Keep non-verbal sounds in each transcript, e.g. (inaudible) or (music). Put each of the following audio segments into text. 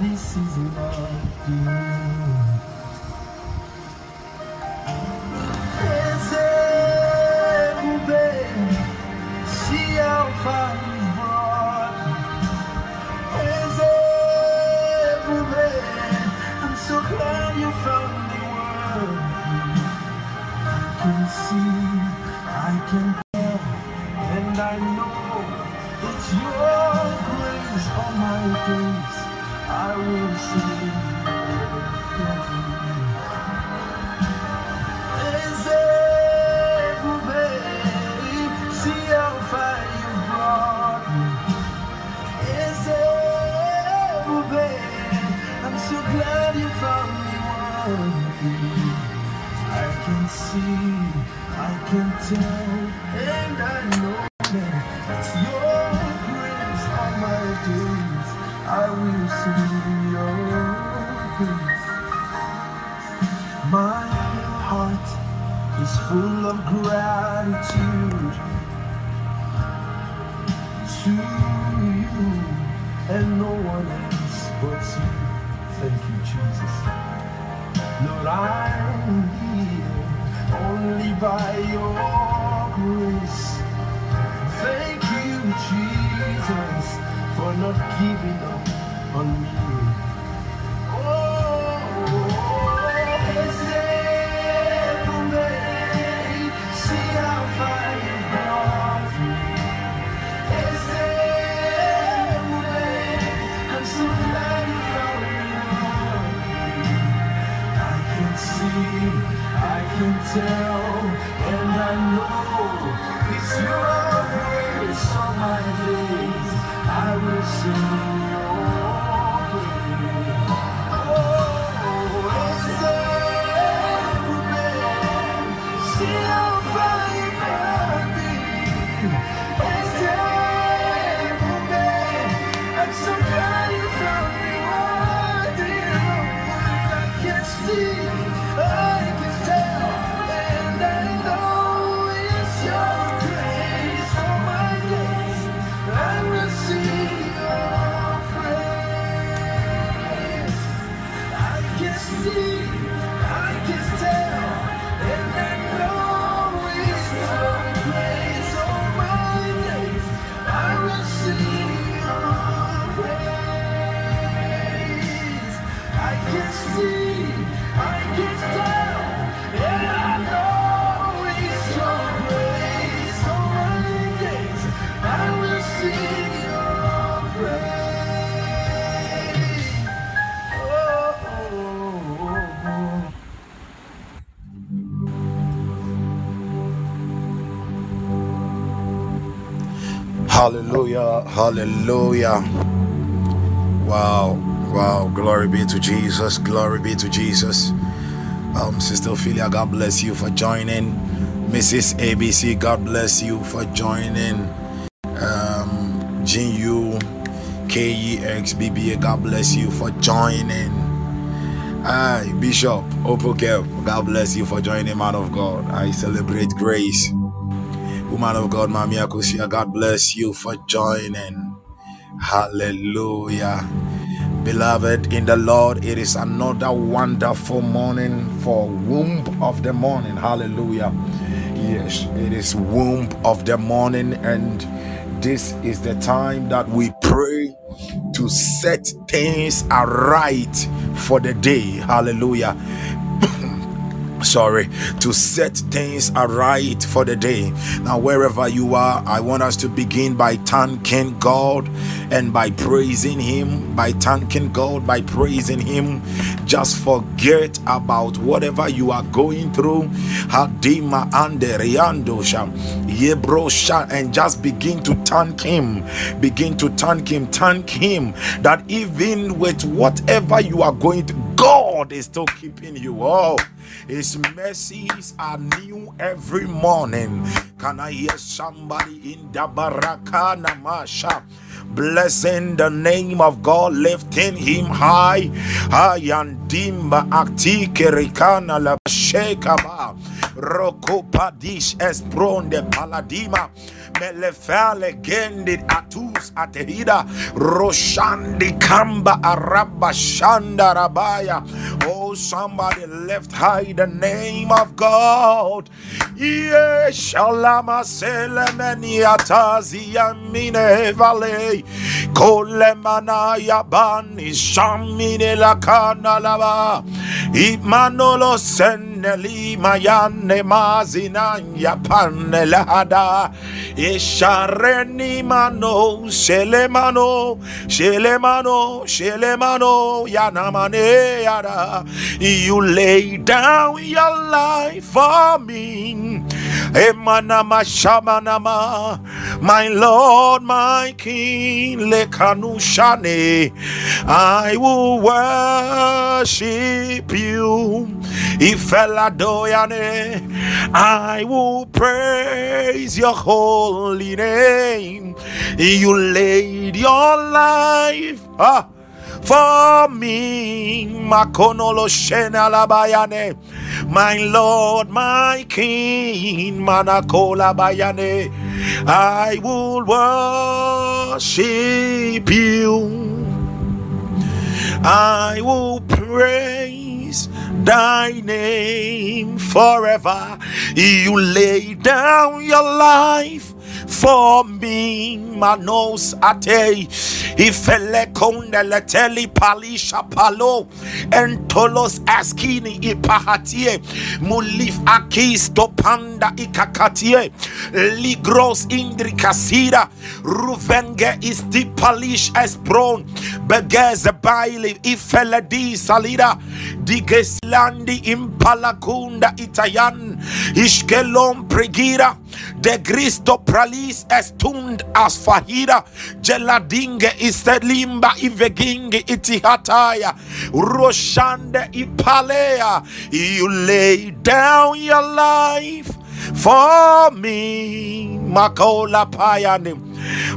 this is not you. Hallelujah, hallelujah. Wow, wow. Glory be to Jesus, glory be to Jesus. Um, Sister Ophelia, God bless you for joining. Mrs. ABC, God bless you for joining. Um, Jin Yu, KEX, BBA, God bless you for joining. Hi, Bishop Opokel, God bless you for joining, man of God. I celebrate grace. Woman of God, Mami Akusia, God bless you for joining. Hallelujah. Beloved in the Lord, it is another wonderful morning for womb of the morning. Hallelujah. Yes, it is womb of the morning, and this is the time that we pray to set things aright for the day. Hallelujah sorry to set things aright for the day. Now wherever you are i want us to begin by thanking god and by praising him by thanking god by praising him. Just forget about whatever you are going through. Hadima yebrosha and just begin to thank him. Begin to thank him. Thank him that even with whatever you are going to god is still keeping you oh his mercies are new every morning. Can I hear somebody in the Barakana Masha? Blessing the name of God, lifting him high. Ayandimba akti kerikana la shekaba. Rokopadish espronde paladima melefale gendid atus atehida. Roshandi kamba araba shanda rabaya. Oh somebody left high the name of God. Yeah shalama selemeni atazi yamine vale. Kolemana yabani shamine lakana lava. Panelada Ishareni mano, shelemano, yanamane yada. You lay down your life for me. My Lord, my King, lekanushane. I will worship you. Ifeladoyane, I will praise your holy name. You laid your life. Ah, for me. Makonolo shena labayane. My Lord, my King, Manakola bayane. I will worship you. I will praise thy name forever. You lay down your life for me manos ate ifele konde leteli palisha palo entolos askini ipahatie. Mulif akis panda ikakatie. Ligros indri kasira. Ruvenge isti palish espron begeze baili ifele di salida digeslandi impalakunda itayan. Ishkelon pregira. De Cristo pralis estund as fahira. Geladinge istelimba iveginge itihataya. Roshande ipalea. You lay down your life for me. Makola payane.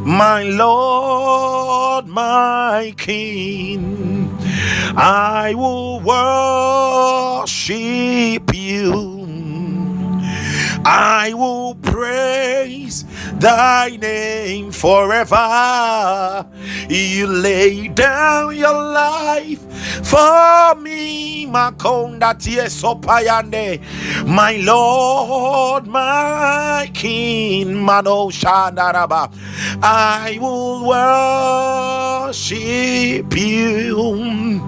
My lord my king. I will worship you I will praise thy name forever. You lay down your life for me, Makonda Tiesopayande, my Lord, my King, Mano Shandaraba. I will worship you.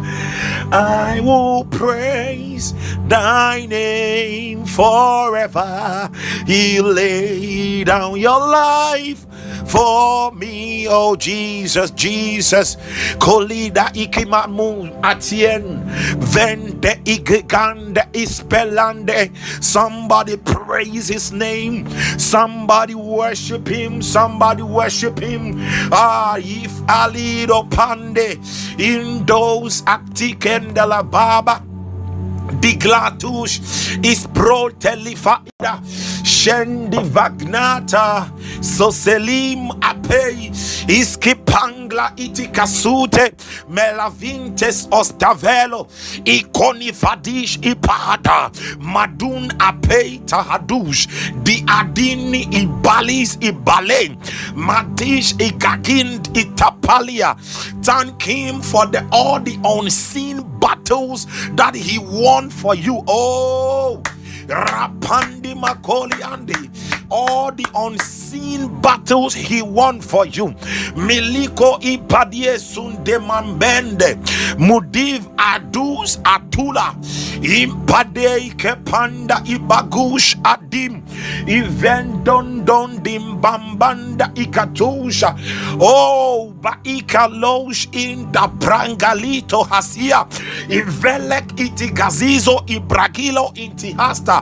I will praise thy name forever. He laid down your life for me, oh Jesus, Jesus. Kolida ikimamu atien, vende igigande ispelande. Somebody praise his name, somebody worship him, somebody worship him. Ah, if alido pande in those actikendela baba diglatush is pro telifaida shendi vagnata soselim apei iskipangla itikasute melavintes ostavelo ikonifadish ipada madun apei tahadush di adini ibalis ibale madish igagind itapalia. Thank him for the all the unseen battles that he won for you. Oh Rapandi Makoli Andi. All the unseen battles he won for you. Miliko Ipadie Sunde Mambende. Mudiv Adus Atula. Impade Kepanda Ibagush Adim. Ivendon Don Dimbambanda Ikatusha. Oh, Baika Losh in the Prangalito Hasia. Ivelek Itigazizo Ibragilo Intihasta.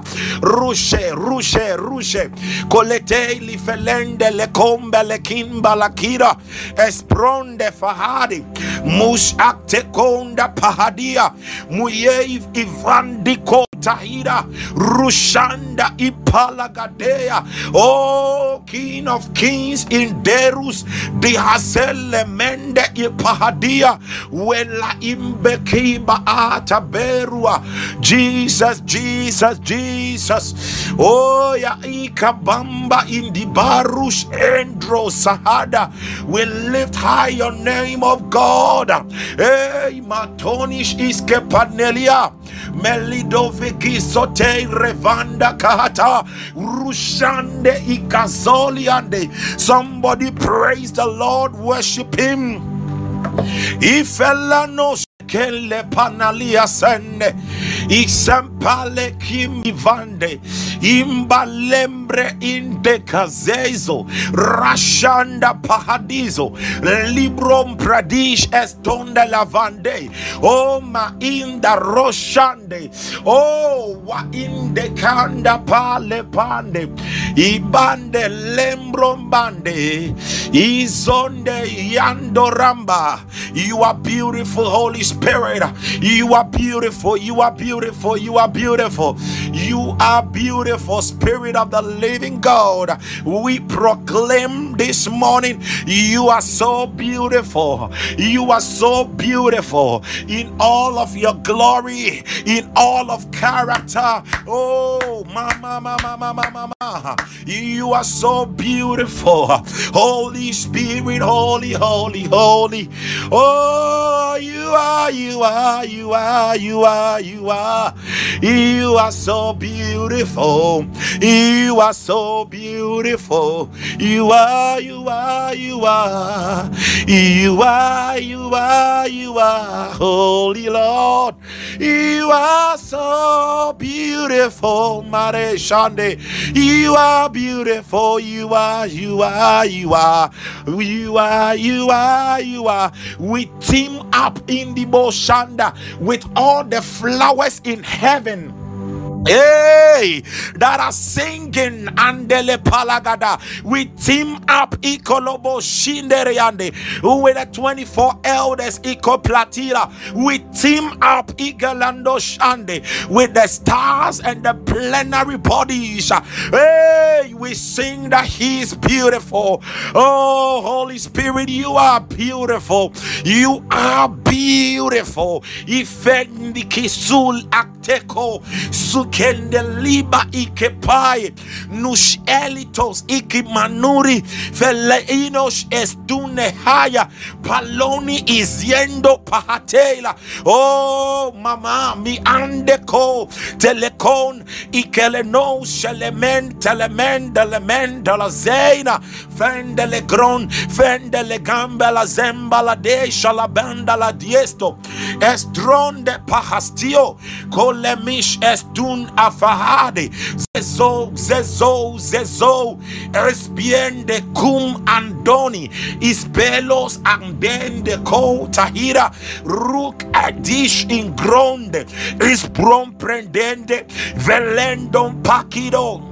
Rushe, Rushe, Rushe. Colete li felende le combe le kimba la kira. Espronde fahadi. Mush akte konda pahadia. Muyev ivandiko tahira rushanda ipalagadea oh king of kings in derus dihasele mende ipahadia wela imbekiba ataberua jesus jesus jesus. Oh ya ikabamba indibarus endro sahada. We lift high your name of god. Hey matonish iskepanelia. Melidoviki sote revanda kahata. Rushande ikazoliande somebody praise the lord worship him. Ifelanos kele panalia sende isempale kimivande imbalembre indekazezo rashanda pahadizo librom pradish estonde lavande o ma inda roshande o wa indekanda pale pande ibande lembrombande izonde yandoramba you are beautiful holy spirit. You are beautiful you are beautiful you are beautiful. You are beautiful spirit of the living god. We proclaim this morning you are so beautiful. You are so beautiful in all of your glory in all of character. Oh mama mama mama mama you are so beautiful. Holy spirit holy holy holy. Oh you are you are you are you are you are you are so beautiful. You are so beautiful. You are you are you are. You are you are you are. Holy lord you are so beautiful. Mare Shande you are beautiful. You are you are you are. You are you are you are. We team up in the Boshanda with all the flowers in heaven Hey, that are singing andele palagada. We team up ikolobo shinderiande with the 24 elders iko platira. We team up igalando shande with the stars and the plenary bodies. Hey, we sing that He is beautiful. Oh, Holy Spirit, you are beautiful. You are beautiful. Ifendi kisul akteko sukende liba ikepai. Nush elitos ikimanuri. Feleinos estune haya. Paloni iziendo pahatela. Oh mama mi andeko. Telekon ikeleno shelemen telemen delemen de la zeina fendele gron fendele gamba la shalabanda la diesto. Estron de pahastio kolemish estun afahade. Zezo zezo zezo. Espiende cum andoni. Ispelos andende ko tahira ruk adish in gronde. Is promprendende velendon pakido.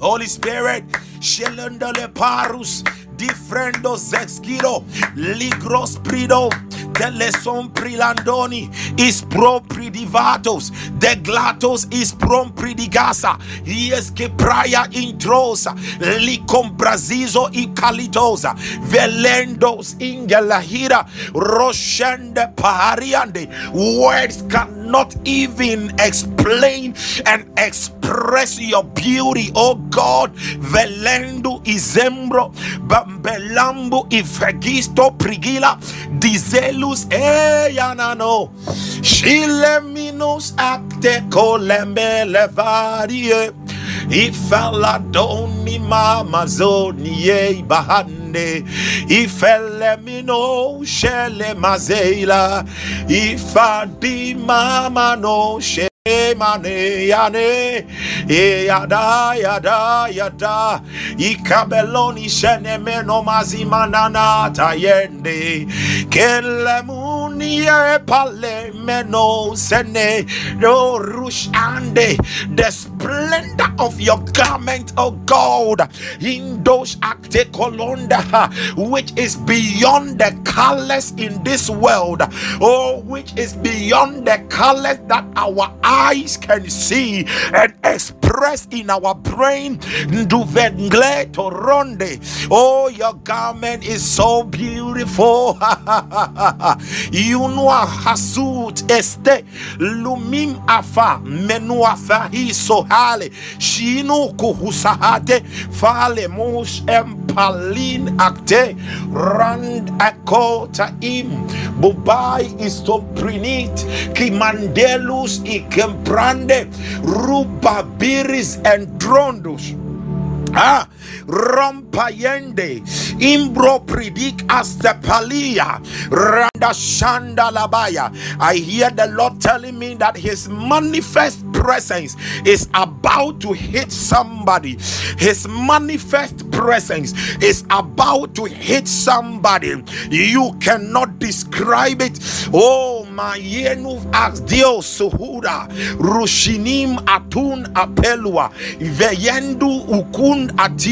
Holy Spirit, Shelendale Parus, Differendo Zexkiro, Ligros Prido, Teleson Prilandoni, is pro pridivatos, De Glatos is prom pridigasa, Ies que praia introsa, Licombrazizo y Calitosa, Velendos Ingelahira, Roshende Pahariande, words cannot even explain and express your beauty, oh God, Velendo Izembro, Bambelambo Ifegisto Prigila, Dizelus Eyanano, Shileminus Acte Colembe Levarie. Ifela doni mama zoni bahande Ifele mino shele mazeila she mane yane yada yada yada ikabeloni shene meno mazimanana tayende. Kele Pale no rush the splendor of your garment, O God, in those acte colonda which is beyond the colors in this world, oh, which is beyond the colors that our eyes can see and express in our brain. Oh, your garment is so beautiful. (laughs) Yunwa hasut este. Lumim afa menuafa hiso hale. Shinu kuhusahate. Fale mus empalin acte rand akota im bubai istoprinit kimandelus ikemprande rubabiris and drondus Ah, rompayende imbro predic astepalia randa shanda labaya. I hear the Lord telling me that His manifest presence is about to hit somebody. His manifest presence is about to hit somebody. You cannot describe it. Oh, my yenu Dios suhura rushinim atun apelua veyendu ukun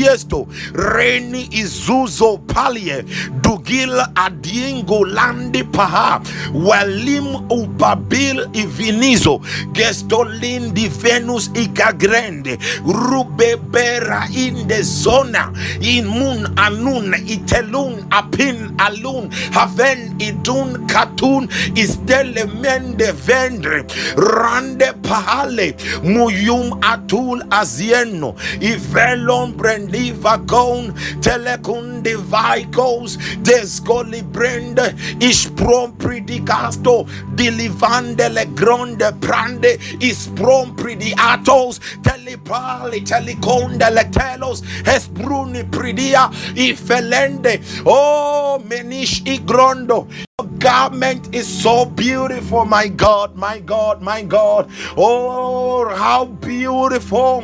atiesto reni izuzo palie dugil adiengo landi paha walim ubabil ivinizo gestolin di venus ikagrende rubebera in the zona in mun anun itelun apin alun haven idun katun istele mende vendre rande pahale muyum atul azieno ivelon brendiva gon telekundi vicos desgoli brende isprom predicasto dilivande le gronde prande isprom prediatos telipali teleconde le telos esbruni pridia ifelende oh menish igrondo your garment is so beautiful my god my god my god. Oh how beautiful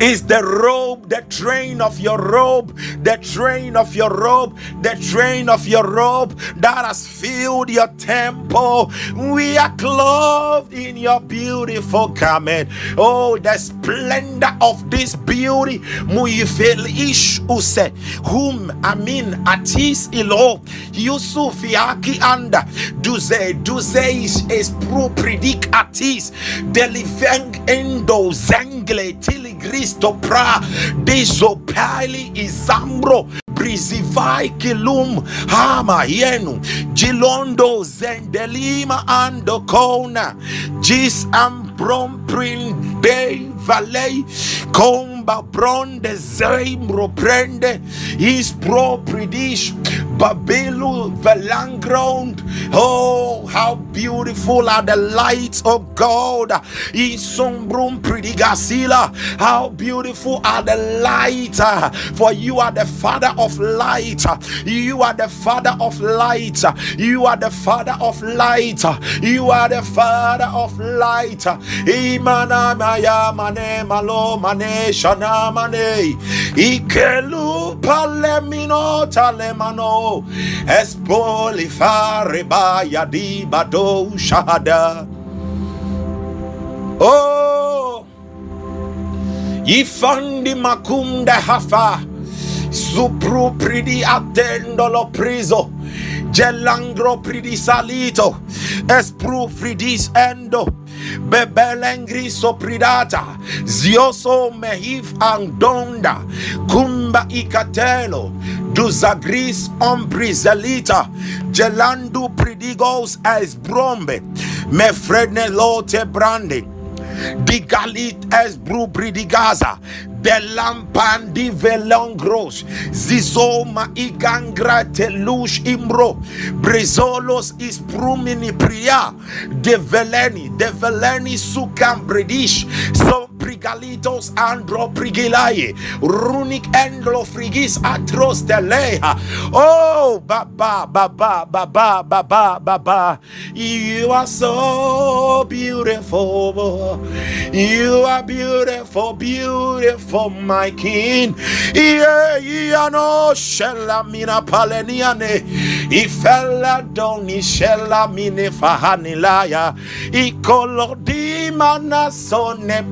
is the robe, the train of your robe, the train of your robe, the train of your robe that has filled your temple. We are clothed in your beautiful garment. Oh, the splendor of this beauty. Muifel ish use, whom amin atis ilo, Yusuf yaki anda, duze, duze is pro predic atis, deliveng endo zengle tili Cristo pra desopali izambro brizivai kilum hama yenu jilondo zendelima ando kona jis ambrom prin de valei comba bronde zembro prende is pro predish babelu velanground oh how beautiful are the lights of god. Isombrum predigasila how beautiful are the lights ah, for you are the father of light. You are the father of light. You are the father of light. You are the father of light. Imana maya mane malo mane shana mane. Ikelu palemino talemano espolifare baya di bado shahada. Oh ifandi makunda hafa. Supru pridi attendolo priso. Gelangro pridi salito. Espru fridis endo bebelengri sopridata zioso mehif andonda kumba ikatelo duzagris ombrizelita gelandu pridigos es brombe mefredne lote branding digalit es bru bridigaza de lampandi velongros. Zizoma igangra telush imro. Brizolos is prumini priya. De veleni de veleni sukam bredish so galitos andro prigilai. Runic endlo frigis atros deleha. Oh, Baba, Baba, Baba, Baba, Baba. You are so beautiful. You are beautiful, beautiful, my king. Yeah, no, shella mina paleniane. Ifella doni shella mine fahanilaya. Ikolodi mana sone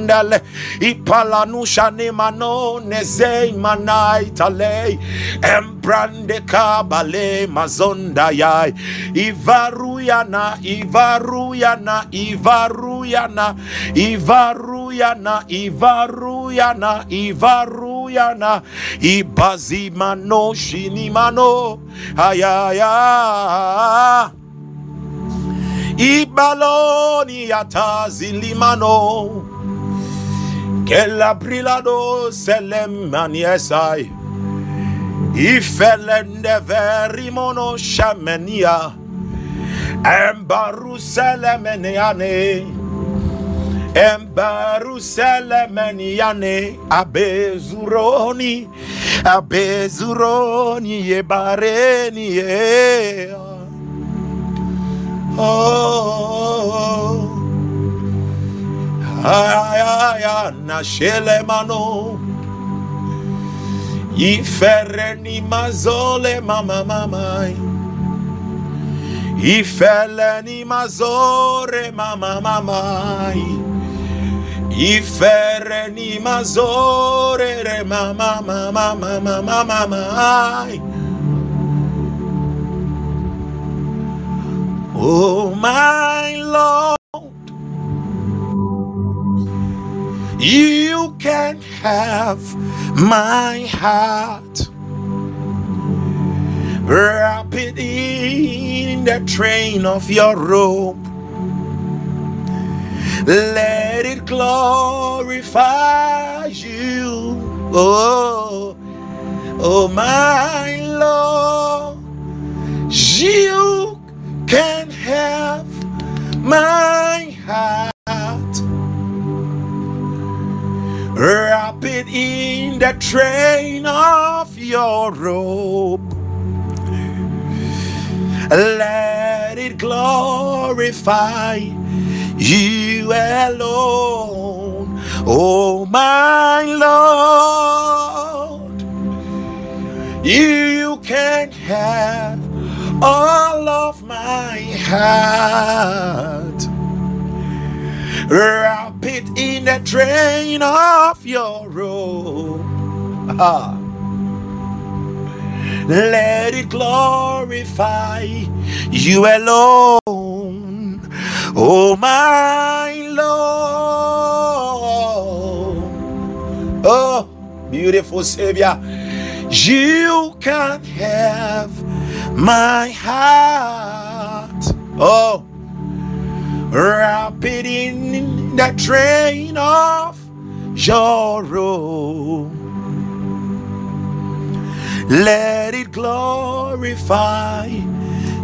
pandale. Ipalanusha ne mano ne zei manaitale. Embrande kabale mazonda yai. Ivaruyana, Ivaruyana, Ivaruyana, Ivaruyana, Ivaruyana, Ivaruyana, Ibazimano, Shinimano, Ayaya. Ibaloni atazilimano que la brilado selemaniesai ifelende verimono shamenia. Embaruselemeniane embaruselemeniane abezuroni. Abezuroni yebareni yeah. oh Ayaya na shele mano Ifereni mazole mama mamai Ifeleni mazore mama mamai Ifereni mazore re mama mama mama mama mamai Oh my Lord You can have my heart. Wrap it in the train of your robe. Let it glorify you. Oh, oh my Lord. You can have my heart. Wrap it in the train of your robe. Let it glorify you alone, oh my Lord. You can have all of my heart. Wrap it in the train of your robe. Ah. Let it glorify you alone, oh my Lord. Oh, beautiful Savior, you can have my heart. Oh, In the train of your. Let it glorify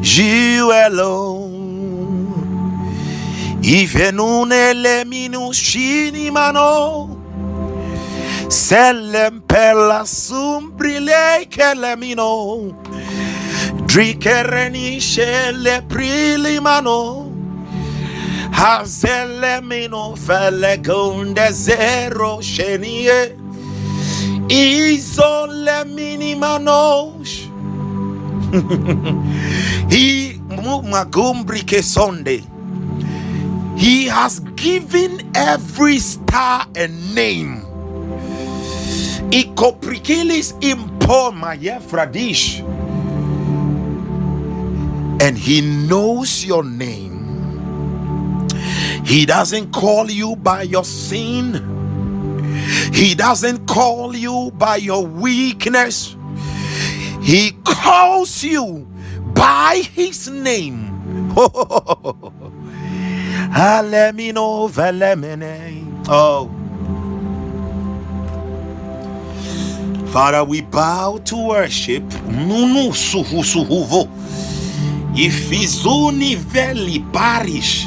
you alone. Even unele minushini mano. Selem pella sumbrile kelemino. Drikereni shele prilimano. Hazelemino felegunde zero shenie. Izole minimanosh. (laughs) he magumbri ke sonde. He has given every star a name. Ikoprikilis impo mayefradish. And he knows your name. He doesn't call you by your sin. He doesn't call you by your weakness. He calls you by his name. (laughs) Oh. Oh Father, we bow to worship. Nunu suhu suhuvo. Ifizuni veli parish.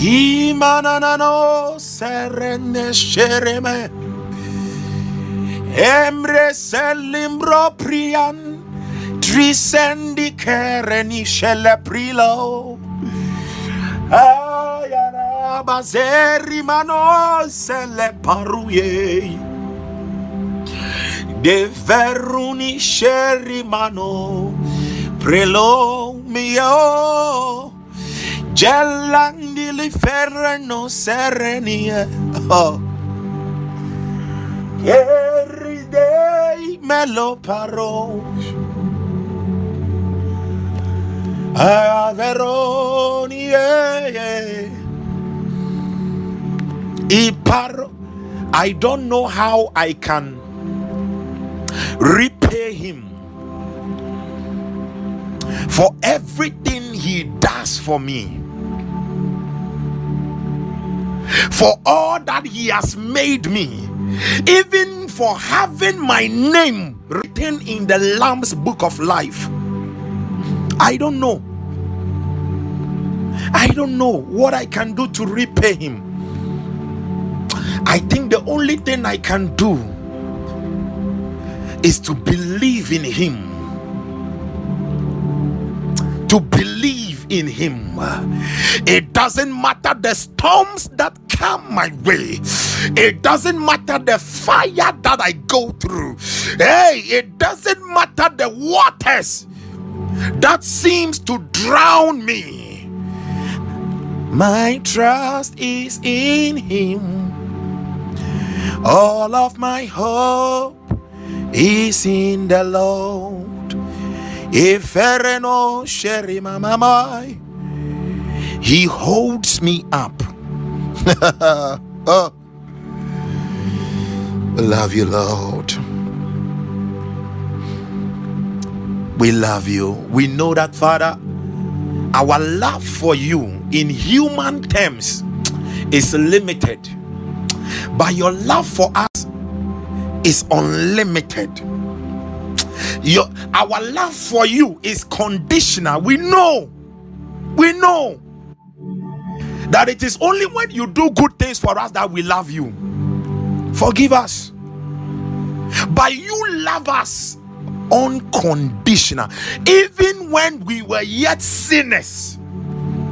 Imananano serene shereme. Emre selimbro prian. Trisendi kereni shele prilo. Ayana bazeri mano sele paruye. De veruni sheri mano. Prelo mio. Gelandi li ferreno serenie. Oh. Every day melo paro. Averoni. Iparo. I don't know how I can repay him for everything he does for me. For all that he has made me, even for having my name written in the Lamb's book of life. I don't know. I don't know what I can do to repay him. I think the only thing I can do is to believe in him. To believe in him. It doesn't matter the storms that come my way. It doesn't matter the fire that I go through. Hey, it doesn't matter the waters that seems to drown me. My trust is in him. All of my hope is in the Lord. If no sherry mama, he holds me up. (laughs) oh. We love you, Lord. We love you. We know that, Father, our love for you in human terms is limited, but your love for us is unlimited. Your our love for you is conditional. We know, we know that it is only when you do good things for us that we love you. Forgive us. But you love us unconditional. Even when we were yet sinners,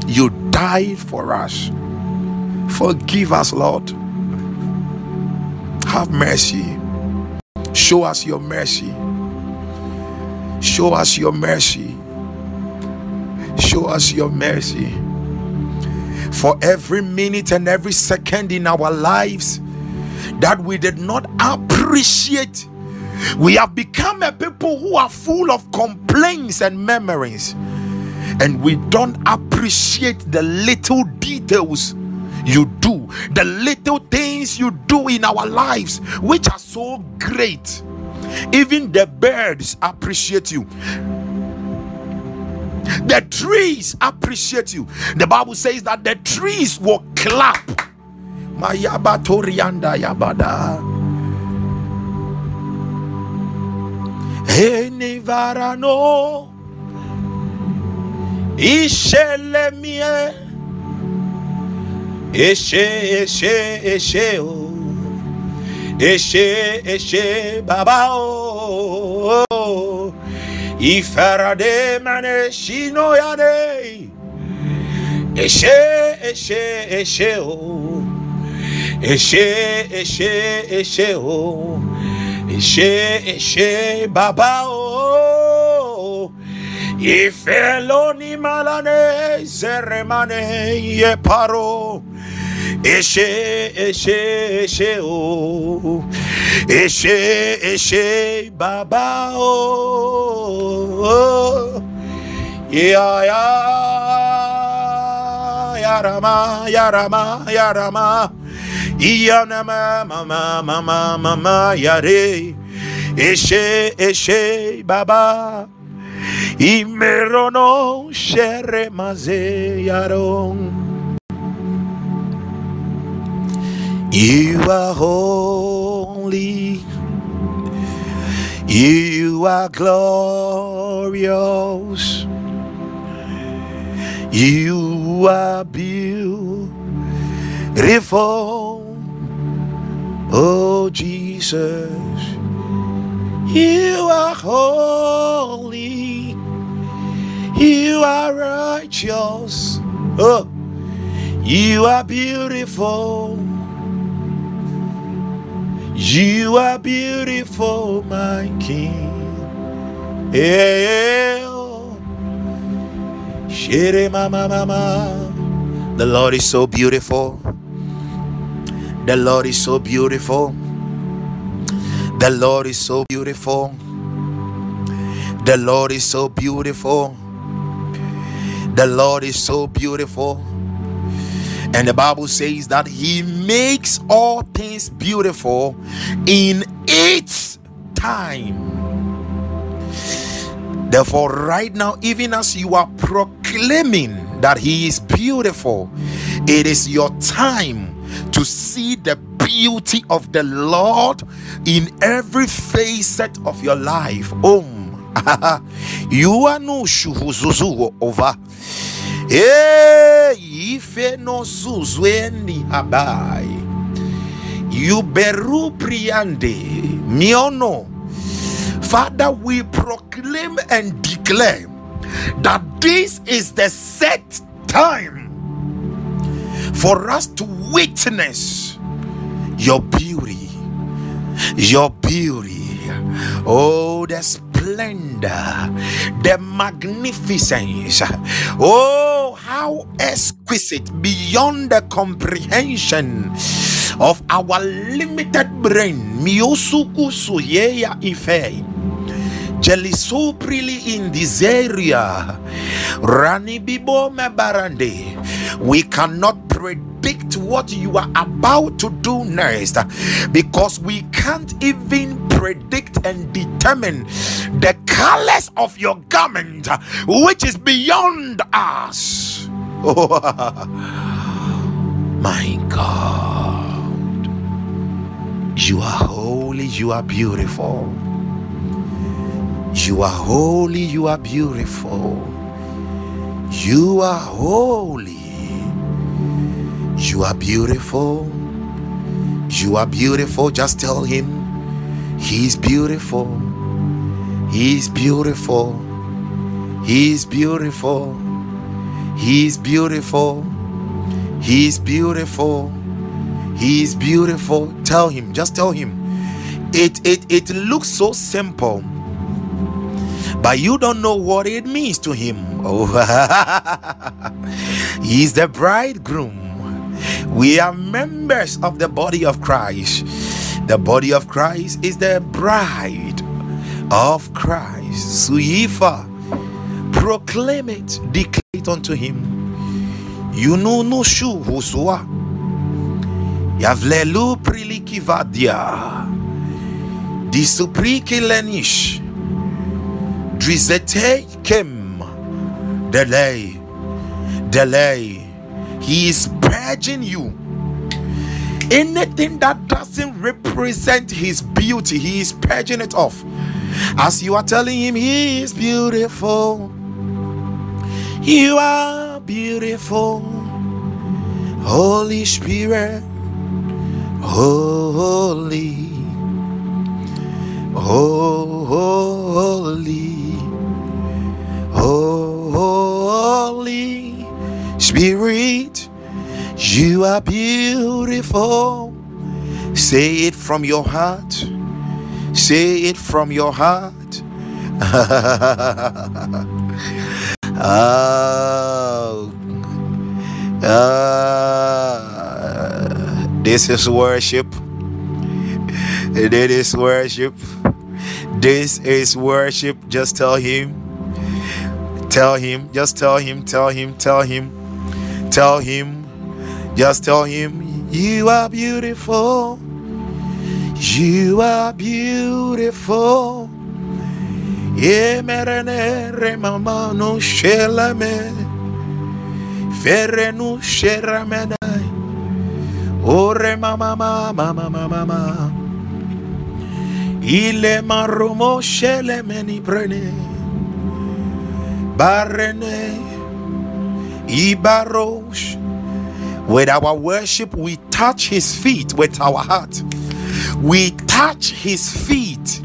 you died for us. Forgive us, Lord. Have mercy. Show us your mercy. Show us your mercy. Show us your mercy. For every minute and every second in our lives that we did not appreciate, we have become a people who are full of complaints and memories, and we don't appreciate the little details you do, the little things you do in our lives, which are so great. Even the birds appreciate you. The trees appreciate you. The Bible says that the trees will clap. Mayaba Torianda Yabada. Enivarano Ishelemie Eshe Eshe Eshe o Eshe Eshe Baba o Ifarade mane shino yane Eshe Eshe Eshe o. Eshe Eshe Eshe o. Eshe Eshe Baba o. Ifeloni malane zeremane ye paro. Eshe Eshe Eshe o. Eshe Eshe Baba o Ya ya Yarama Yarama Yarama Iyanama mama mama mama yare Eshe Eshe Baba Imerono Shere Maze Yaron You are holy. You are glorious. You are beautiful. Oh Jesus, you are holy, you are righteous, oh, you are beautiful. You are beautiful, my King. Yeah. Shere mama mama. The Lord is so beautiful. The Lord is so beautiful. The Lord is so beautiful. The Lord is so beautiful. The Lord is so beautiful. And the Bible says that He makes all things beautiful in its time. Therefore, right now, even as you are proclaiming that He is beautiful, it is your time to see the beauty of the Lord in every facet of your life. Um, you are no shuhuzuzu over. You beru priande miono. Father, we proclaim and declare that this is the set time for us to witness your beauty, your beauty. Oh, the splendor, the magnificence. Oh, how exquisite beyond the comprehension of our limited brain. Miosuku suyeya ife. Jelisuprili in this area. Rani bibo mebarande. We cannot predict what you are about to do next because we can't even predict and determine the colors of your garment, which is beyond us. (laughs) My God, you are holy, you are beautiful. You are holy, you are beautiful. You are holy. You are beautiful. You are beautiful. Just tell him he's beautiful. He's beautiful. He's beautiful. He's beautiful. He's beautiful. He's beautiful. Tell him. Just tell him. It it it looks so simple but you don't know what it means to him. Oh, (laughs) he's the bridegroom. We are members of the body of Christ. The body of Christ is the bride of Christ. Suifa, proclaim it, declare it unto him. You know no shu huswa. Yavlelu prilikivadia. Disupriki lenish. Drizete kem. Delay. Delay. He is purging you. Anything that doesn't represent his beauty, he is purging it off. As you are telling him, he is beautiful. You are beautiful. Holy Spirit. Holy. Holy. Holy Spirit, you are beautiful. Say it from your heart. Say it from your heart. (laughs) oh, uh, this is worship. This is worship. This is worship. Just tell him. Tell him. Just tell him. Tell him. Tell him. Tell him. Just tell him. You are beautiful. You are beautiful. Ye merene remama no shelame. Ferenu sheramedai. Ore mama mama mama mama. Ile marumo shele meni brene. Barene. Ibarosh. With our worship, we touch his feet with our heart. We touch his feet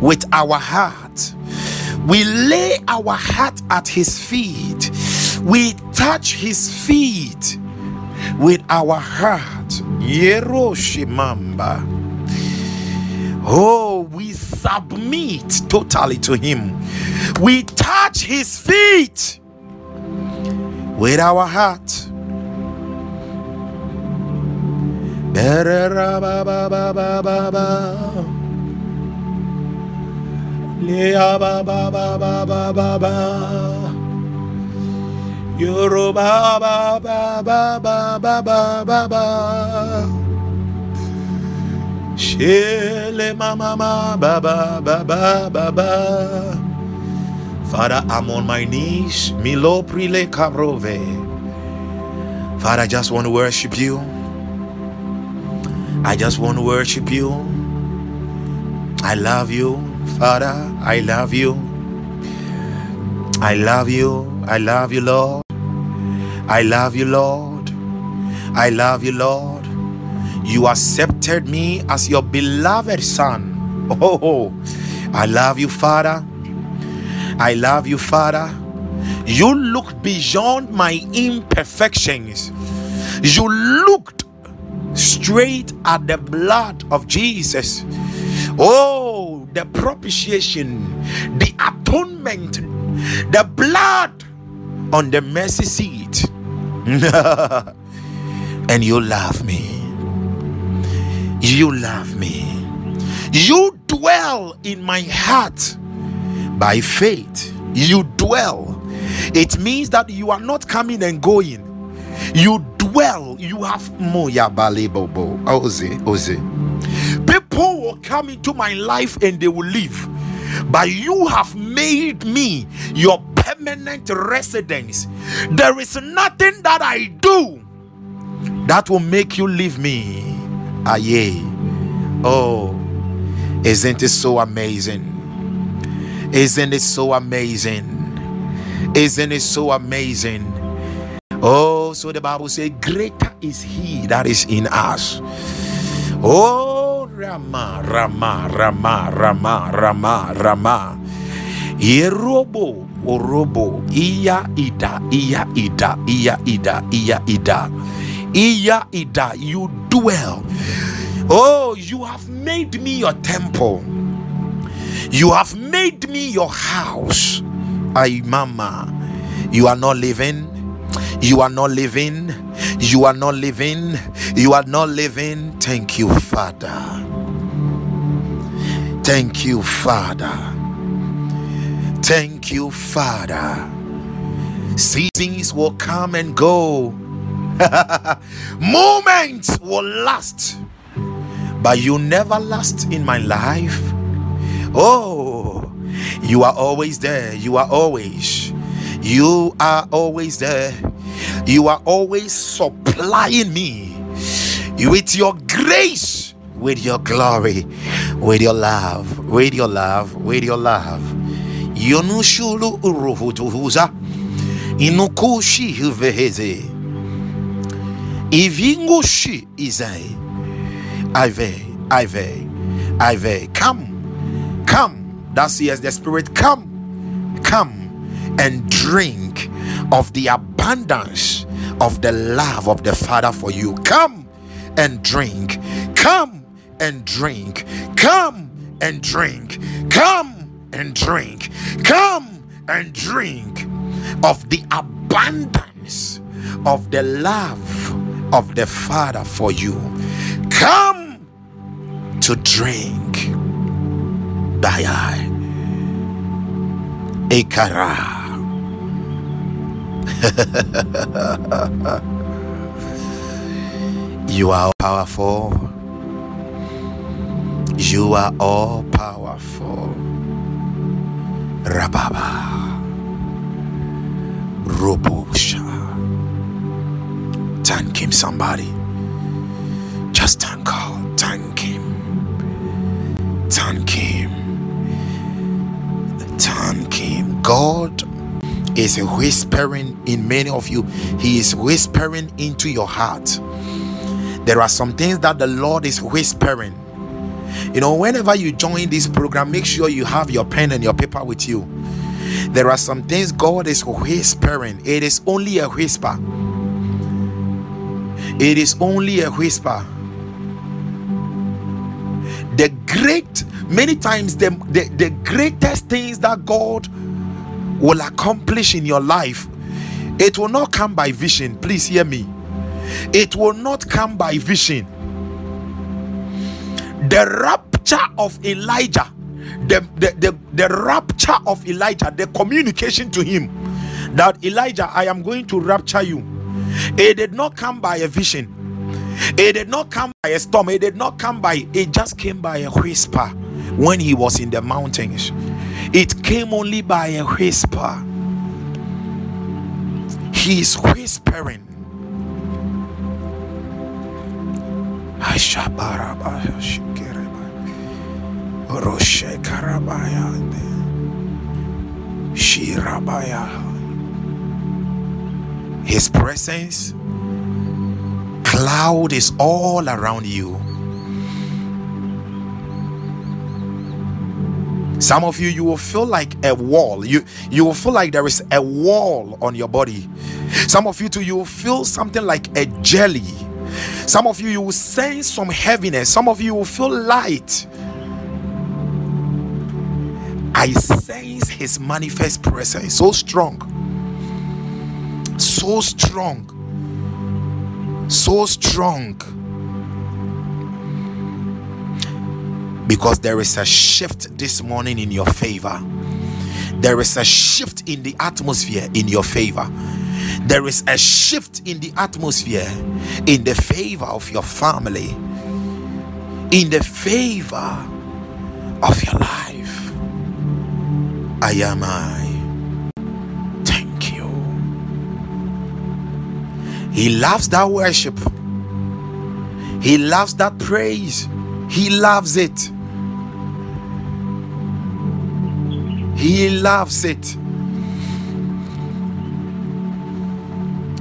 with our heart. We lay our heart at his feet. We touch his feet with our heart. Yeroshimamba. Oh, we submit totally to him. We touch his feet with our heart. Yoruba ba ba ba ba ba ba ba ba Shele mama ba ba ba ba ba ba Father, I'm on my knees. Milo prile kabrove. Father, I just want to worship you. I just want to worship you. I love you, Father. I love you. I love you. I love you, Lord. I love you, Lord. I love you, Lord. You accepted me as your beloved son. Oh, I love you, Father. I love you, Father. You looked beyond my imperfections. You looked straight at the blood of Jesus. Oh, the propitiation, the atonement, the blood on the mercy seat. (laughs) and you love me. You love me. You dwell in my heart. By faith you dwell. It means that you are not coming and going. You dwell. You have moya balebobo ah, oze oze. People will come into my life and they will leave. But you have made me your permanent residence. There is nothing that i do that will make you leave me aye oh isn't it so amazing isn't it so amazing? Isn't it so amazing? Oh, so the Bible says, Greater is He that is in us. Oh, Rama, Rama, Rama, Rama, Rama, Rama. Yerobo, Orobo, Iya Ida, Iya Ida, Iya Ida, Iya Ida, Iya Ida, you dwell. Oh, you have made me your temple. You have made me your house. Ay, mama. You are not living. You are not living. You are not living. You are not living. Thank you, Father. Thank you, Father. Thank you, Father. Seasons will come and go, (laughs) moments will last, but you never last in my life. Oh, you are always there. You are always. You are always there. You are always supplying me with your grace, with your glory, with your love, with your love, with your love. Yonushulu uruhutuhuza inukushi huveheze ivingushi izai. Ive, Ive, Ive. Come Come, thus says the Spirit, come, come and drink of the abundance of the love of the Father for you. Come and drink, come and drink, come and drink, come and drink, come and drink of the abundance of the love of the Father for you. Come to drink. Dayai. Ekara. (laughs) you are powerful. You are all powerful. Rababa. Robosha. Thank him, somebody. Just thank God. Thank him. Thank him. Thank him. God is whispering in many of you. He is whispering into your heart. There are some things that the Lord is whispering. You know, whenever you join this program, make sure you have your pen and your paper with you. There are some things God is whispering. It is only a whisper. It is only a whisper. The great, many times, the, the, the greatest things that God will accomplish in your life, it will not come by vision. Please hear me. It will not come by vision. The rapture of Elijah, the, the, the, the rapture of Elijah, the communication to him that Elijah, I am going to rapture you. It did not come by a vision. It did not come by a storm. It did not come by, it just came by a whisper when he was in the mountains. It came only by a whisper. He is whispering. His presence cloud is all around you. Some of you you will feel like a wall. You you will feel like there is a wall on your body. Some of you too you will feel something like a jelly. Some of you you will sense some heaviness. Some of you will feel light. I sense his manifest presence so strong so strong so strong because there is a shift this morning in your favor. There is a shift in the atmosphere in your favor. There is a shift in the atmosphere in the favor of your family, in the favor of your life. I am I. He loves that worship, He loves that praise, He loves it. He loves it.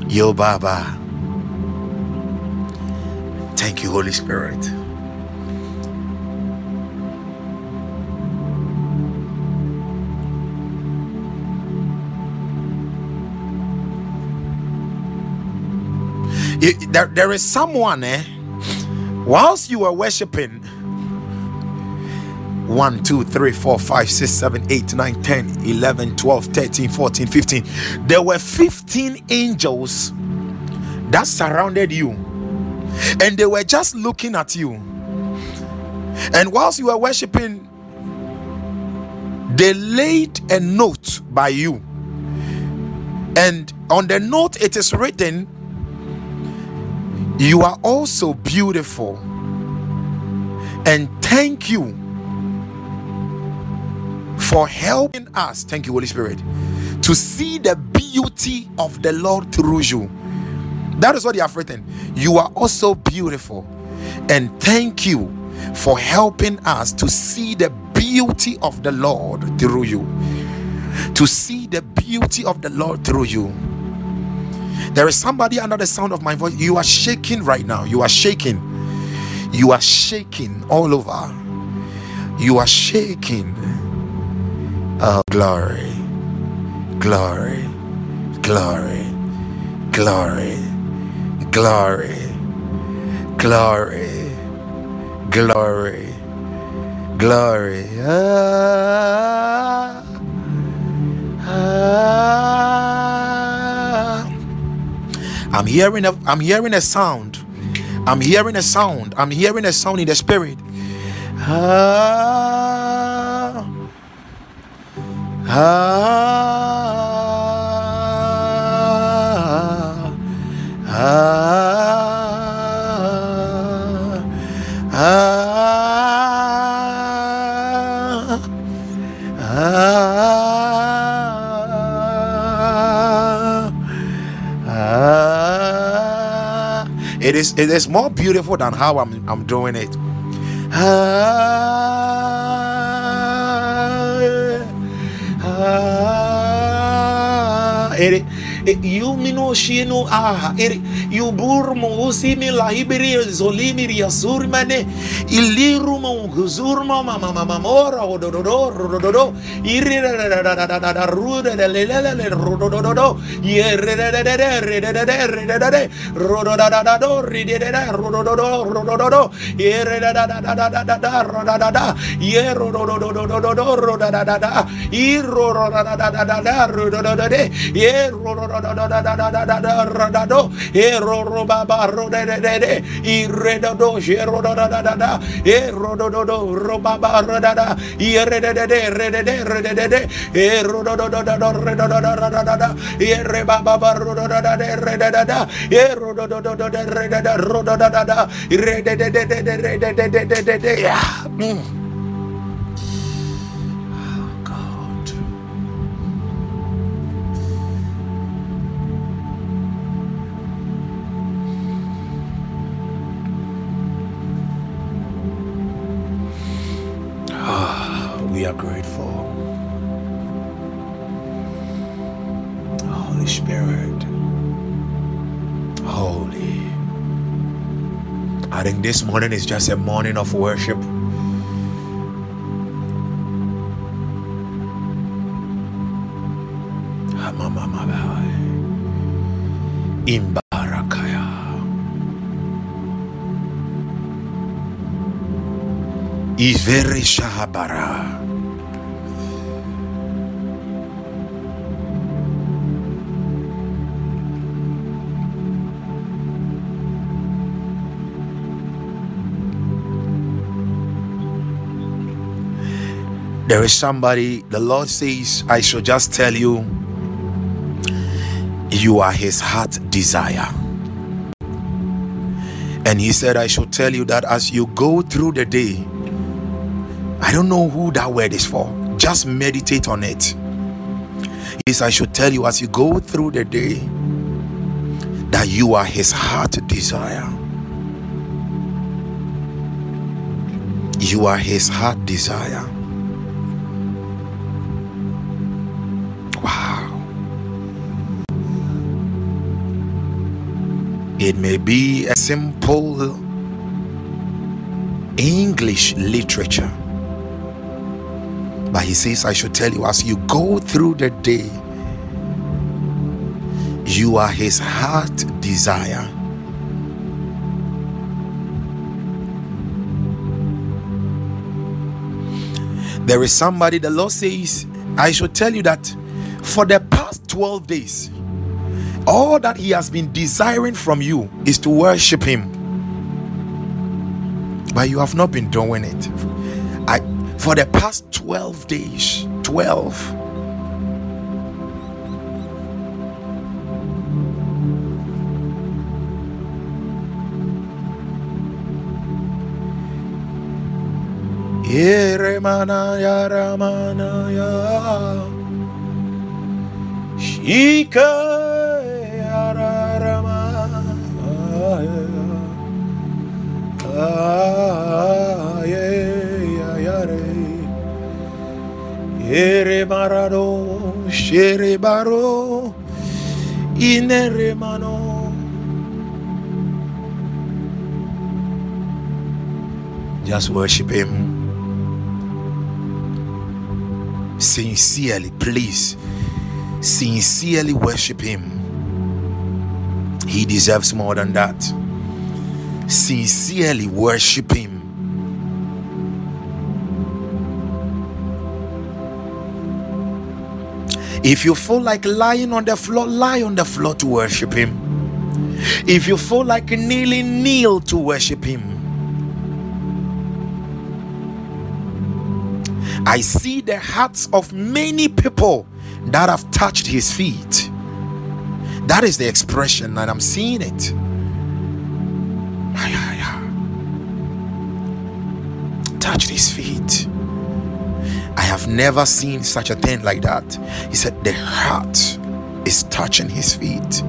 Yo, Baba. Thank you, Holy Spirit. There, there is someone, eh? Whilst you were worshiping, 1 2 3 4 5 6 7 8 9 10 11 12 13 14 15 there were 15 angels that surrounded you and they were just looking at you and whilst you were worshiping they laid a note by you and on the note it is written you are also beautiful and thank you for helping us. Thank you, Holy Spirit, to see the beauty of the Lord through you. That is what you have written. You are also beautiful, and thank you for helping us to see the beauty of the Lord through you. To see the beauty of the Lord through you. There is somebody under the sound of my voice. You are shaking right now. You are shaking. You are shaking all over. You are shaking. Oh, glory, glory, glory, glory, glory, glory, glory, glory. Ah, ah. I'm hearing a I'm hearing a sound. I'm hearing a sound. I'm hearing a sound in the spirit. Ah. Ah, ah, ah, is it is more beautiful than how I'm I'm doing it. Ah, ah, ere you mino shinu aha iri you burmo usimi la ibiri zolimi ria surmane iliru mo guzurmo mama mama mora odororo rododo iri da da da da da da da ruda da le le le le do iere da da da da da da da da da da rodo do do do iere da da da da da da da da da da da iero do do do do do do do da da da da iro da da da da da da do do do de iero yeah. Are grateful. Holy Spirit, Holy. I think this morning is just a morning of worship. Imbarakaya. Ivere Shahabara. There is somebody, the Lord says, I should just tell you, you are his heart desire. And he said, I should tell you that as you go through the day, I don't know who that word is for. Just meditate on it. Is I should tell you as you go through the day that you are his heart desire. You are his heart desire. It may be a simple English literature. But he says, I should tell you, as you go through the day, you are his heart desire. There is somebody, the Lord says, I should tell you that for the past 12 days, all that he has been desiring from you is to worship him. But you have not been doing it. I for the past 12 days 12 Yeremana yaramana ya. Shika Just worship Him sincerely, please. Sincerely worship Him. He deserves more than that. Sincerely worship Him. If you feel like lying on the floor, lie on the floor to worship Him. If you feel like kneeling, kneel to worship Him. I see the hearts of many people that have touched His feet. That is the expression, and I'm seeing it. Touch his feet. I have never seen such a thing like that. He said, The heart is touching his feet.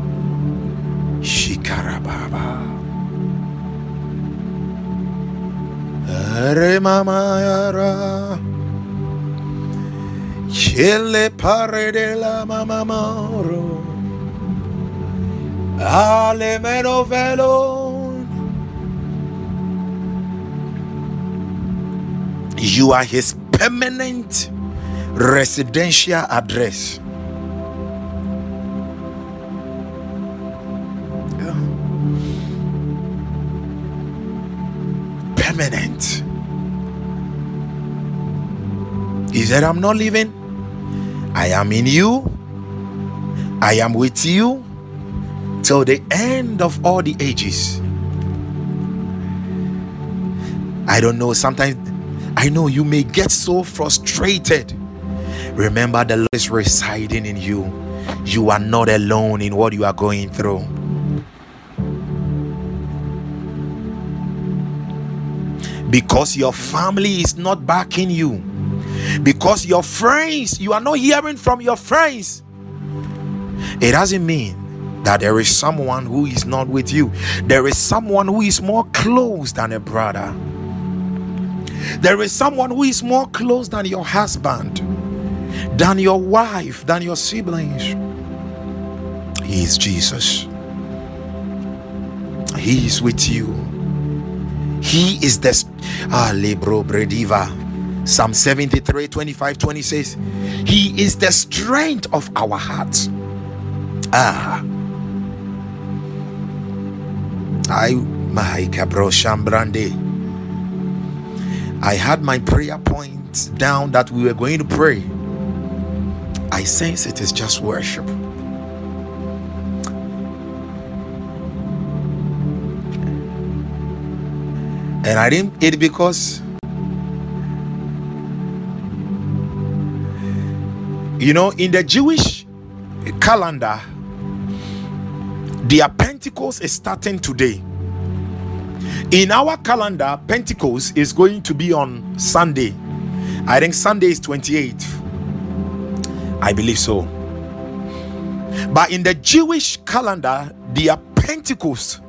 Shikarababa. Re mama yara. Chile pare de la mamamoro. Ale meno velo. You are his permanent residential address. Permanent. He said, I'm not leaving. I am in you. I am with you till the end of all the ages. I don't know. Sometimes I know you may get so frustrated. Remember, the Lord is residing in you. You are not alone in what you are going through. Because your family is not backing you because your friends, you are not hearing from your friends. It doesn't mean that there is someone who is not with you. There is someone who is more close than a brother. There is someone who is more close than your husband, than your wife, than your siblings. He is Jesus. He is with you. He is the ah, Libro Brediva. Psalm 73 25 20 says, He is the strength of our hearts. Ah, I my cabro shambrande. I had my prayer points down that we were going to pray. I sense it is just worship. And I didn't it because You know, in the Jewish calendar, their Pentecost is starting today. In our calendar, Pentecost is going to be on Sunday. I think Sunday is 28th. I believe so. But in the Jewish calendar, their Pentecost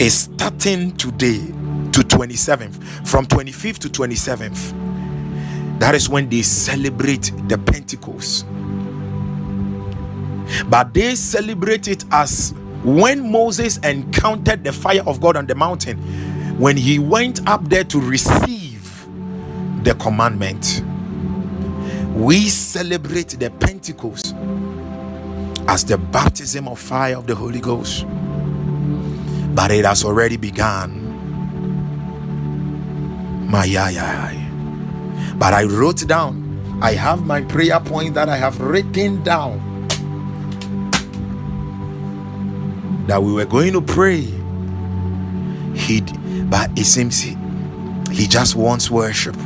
is starting today to 27th, from 25th to 27th. That is when they celebrate the Pentecost. But they celebrate it as when Moses encountered the fire of God on the mountain, when he went up there to receive the commandment. We celebrate the Pentecost as the baptism of fire of the Holy Ghost. But it has already begun. My. But I wrote down, I have my prayer point that I have written down that we were going to pray. He, but it seems he, he just wants worship.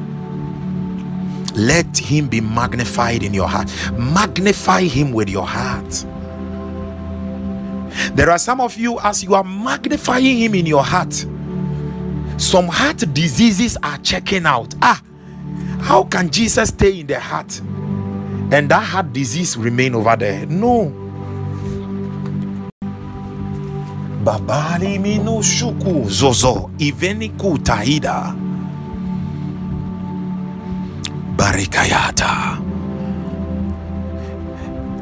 Let him be magnified in your heart. Magnify him with your heart. There are some of you, as you are magnifying him in your heart, some heart diseases are checking out. Ah, how can Jesus stay in the heart and that heart disease remain over there? No. Babali minu shuku zozo iveniku tahida barikayata.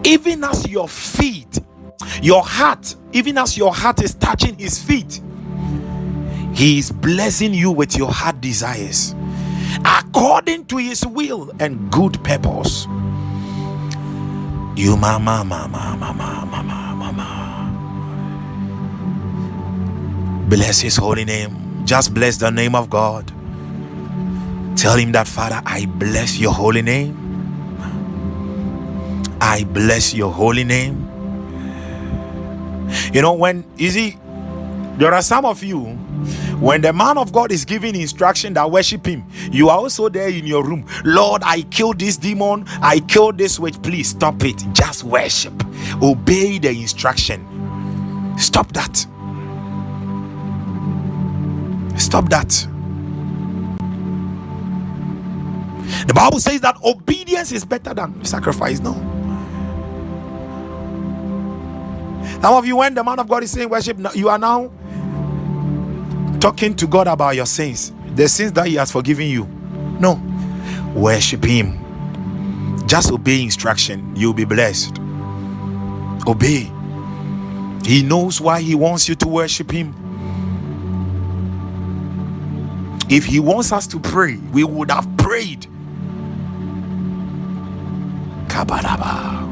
Even as your feet, your heart, even as your heart is touching his feet, he is blessing you with your heart desires according to his will and good purpose. You mama mama mama mama mama. Bless his holy name. Just bless the name of God. Tell him that Father, I bless your holy name. I bless your holy name. You know, when you see, there are some of you when the man of God is giving instruction that worship him, you are also there in your room. Lord, I killed this demon, I killed this witch. Please stop it. Just worship. Obey the instruction. Stop that. Stop that. The Bible says that obedience is better than sacrifice. No. Some of you, when the man of God is saying worship, you are now talking to God about your sins, the sins that He has forgiven you. No. Worship Him. Just obey instruction, you'll be blessed. Obey. He knows why He wants you to worship Him. If He wants us to pray, we would have prayed. Kabaraba.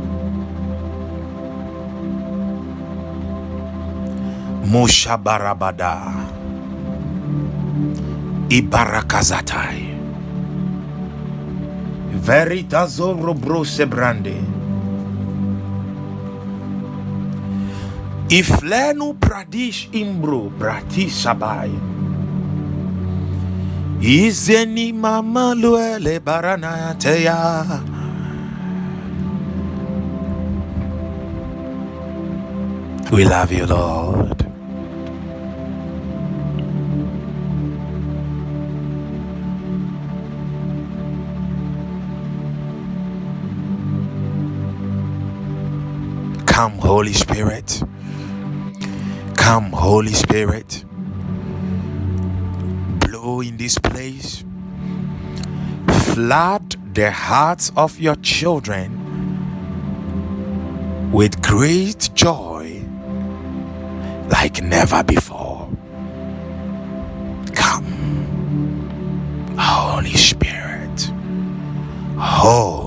Mushabarabada. Ibarakazatai. Veritazo robrose brande. Iflenu pradish imbro brati sabai. Izeni mama luele barana teya. We love you, Lord. Come, Holy Spirit. Come, Holy Spirit. In this place. Flood the hearts of your children with great joy like never before. Come, Holy Spirit. Holy,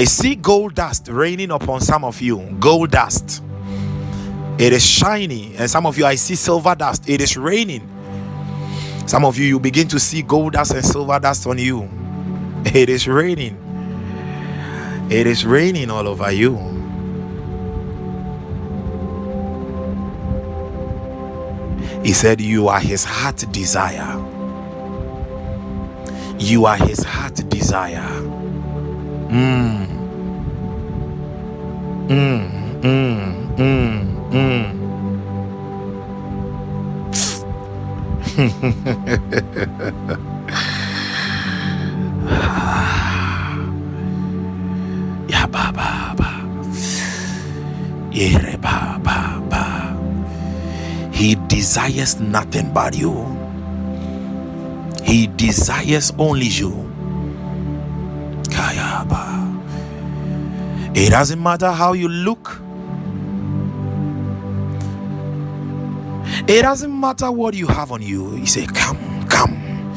I see gold dust raining upon some of you. Gold dust. It is shiny, and some of you I see silver dust. It is raining. Some of you you begin to see gold dust and silver dust on you. It is raining. It is raining all over you. He said, You are his heart desire. You are his heart desire. Mm. Mm, mm, mm, mm. (sighs) ya ba ba ba. Yere ba ba ba. He desires nothing but you. He desires only you. It doesn't matter how you look. It doesn't matter what you have on you. He say, Come, come,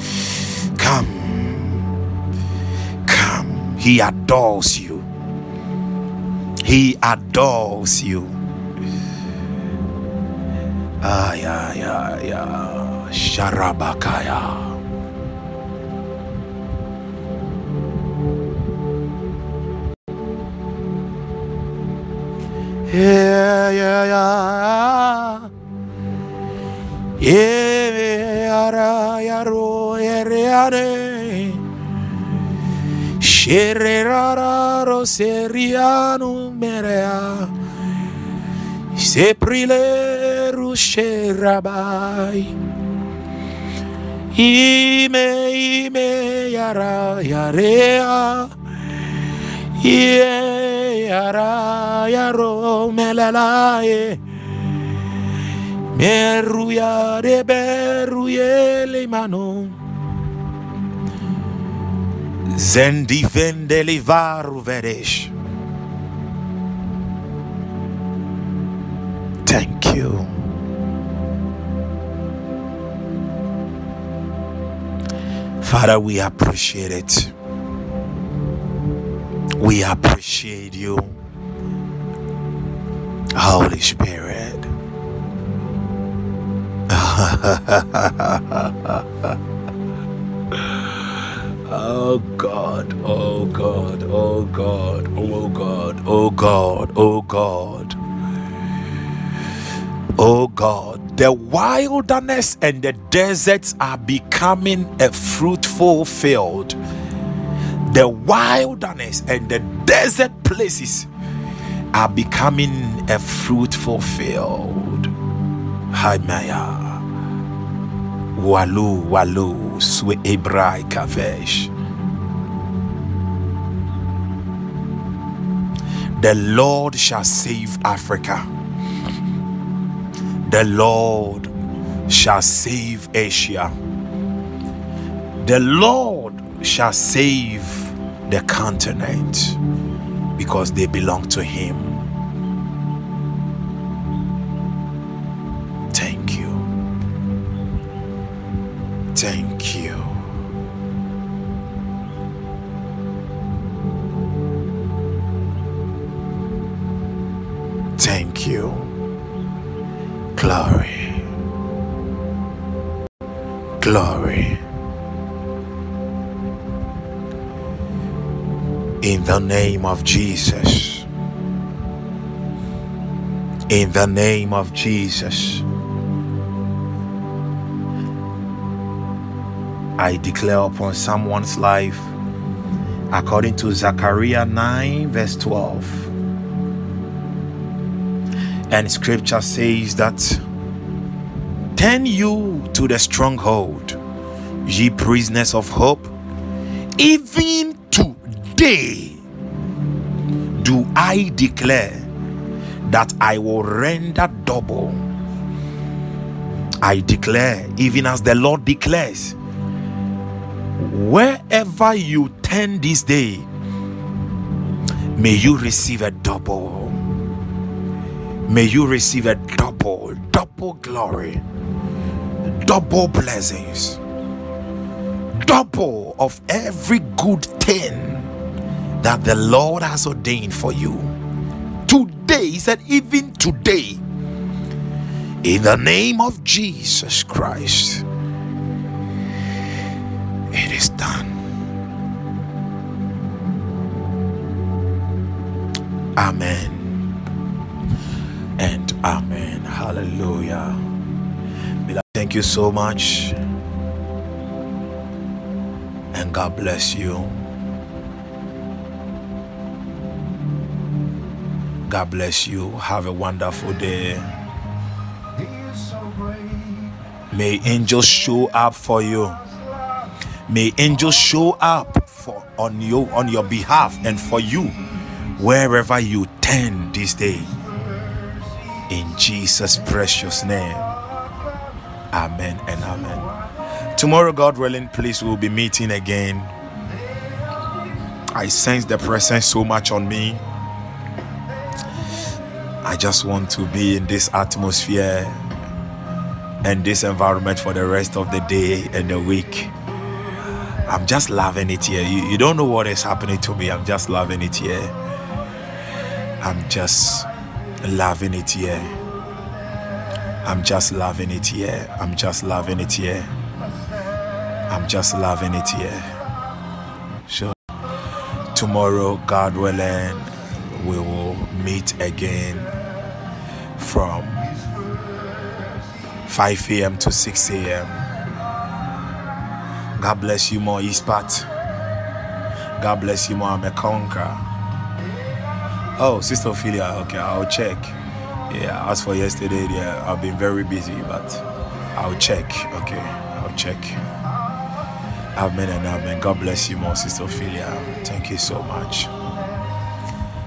come, come. He adores you. He adores you. Ah, yeah, yeah, yeah. Sharabakaya. Yeah, yeah, yeah. Yara yaro yare Shererara roserianu merea Seprile rusherabai Ime ime yara yarea Ye yara yaro melalaye Meruya de beruye le mano. Zendi vende livaru veresh. Thank you. Father, we appreciate it. We appreciate you. Holy Spirit. (laughs) oh God, oh God, oh God, oh God, oh God, oh God. Oh God, the wilderness and the deserts are becoming a fruitful field. The wilderness and the desert places are becoming a fruitful field. Haimaya. Walu, walu, swe ebrai kavesh. The Lord shall save Africa. The Lord shall save Asia. The Lord shall save the continent because they belong to Him. Thank you. Thank you. Thank you. Glory. Glory. In the name of Jesus. In the name of Jesus. I declare upon someone's life, according to Zechariah 9, verse 12. And scripture says that, Turn you to the stronghold, ye prisoners of hope, even today do I declare that I will render double. I declare, even as the Lord declares, wherever you turn this day, may you receive a double. May you receive a double, double glory, double blessings, double of every good thing that the Lord has ordained for you. Today, he said, even today, in the name of Jesus Christ, it is done. Amen and amen. Hallelujah. Thank you so much. And God bless you. God bless you. Have a wonderful day. May angels show up for you. May angels show up for on you on your behalf and for you wherever you turn this day. In Jesus' precious name. Amen and amen. Tomorrow, God willing, please, we'll be meeting again. I sense the presence so much on me. I just want to be in this atmosphere and this environment for the rest of the day and the week. I'm just loving it here. You, you don't know what is happening to me. I'm just loving it here. I'm just loving it here. I'm just loving it here. I'm just loving it here. I'm just loving it here. So, tomorrow, God willing, we will meet again from 5 a.m. to 6 a.m. God bless you more, Eastpat. God bless you more, I'm a conqueror. Oh, Sister Ophelia, okay, I'll check. Yeah, as for yesterday, yeah, I've been very busy, but I'll check. Okay, I'll check. Amen and amen. God bless you more, Sister Ophelia. Thank you so much.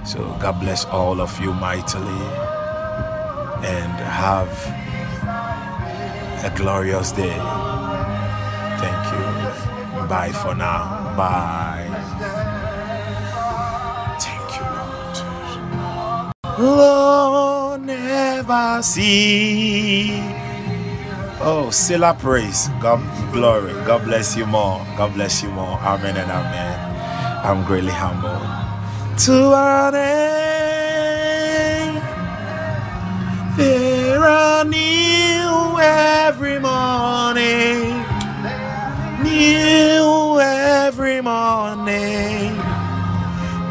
So, God bless all of you mightily and have a glorious day. Thank you. Bye for now. Bye. Thank you, Lord. Lord, never see. Oh, still a praise. God glory. God bless you more. God bless you more. Amen and amen. I'm greatly humble. To our name, there are new every morning. New every morning.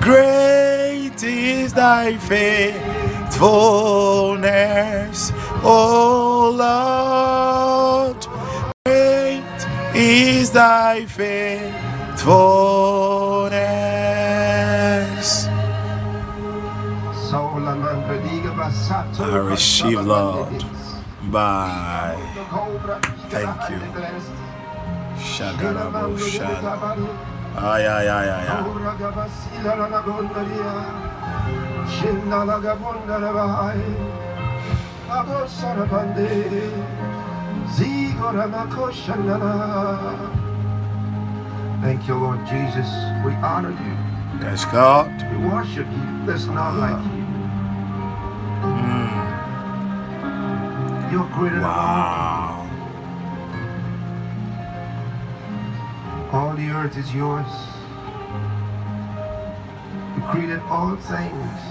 Great is thy faithfulness, O Lord. Great is thy faithfulness. I receive, Lord. Bye. Thank you. Shagarabo. Ay, ay, ay, ay, ay. Thank you, Lord Jesus. We honor you. Yes, God. We worship you. There's none like you. Mm. You're greater Wow. than all. All the earth is yours. You created all things.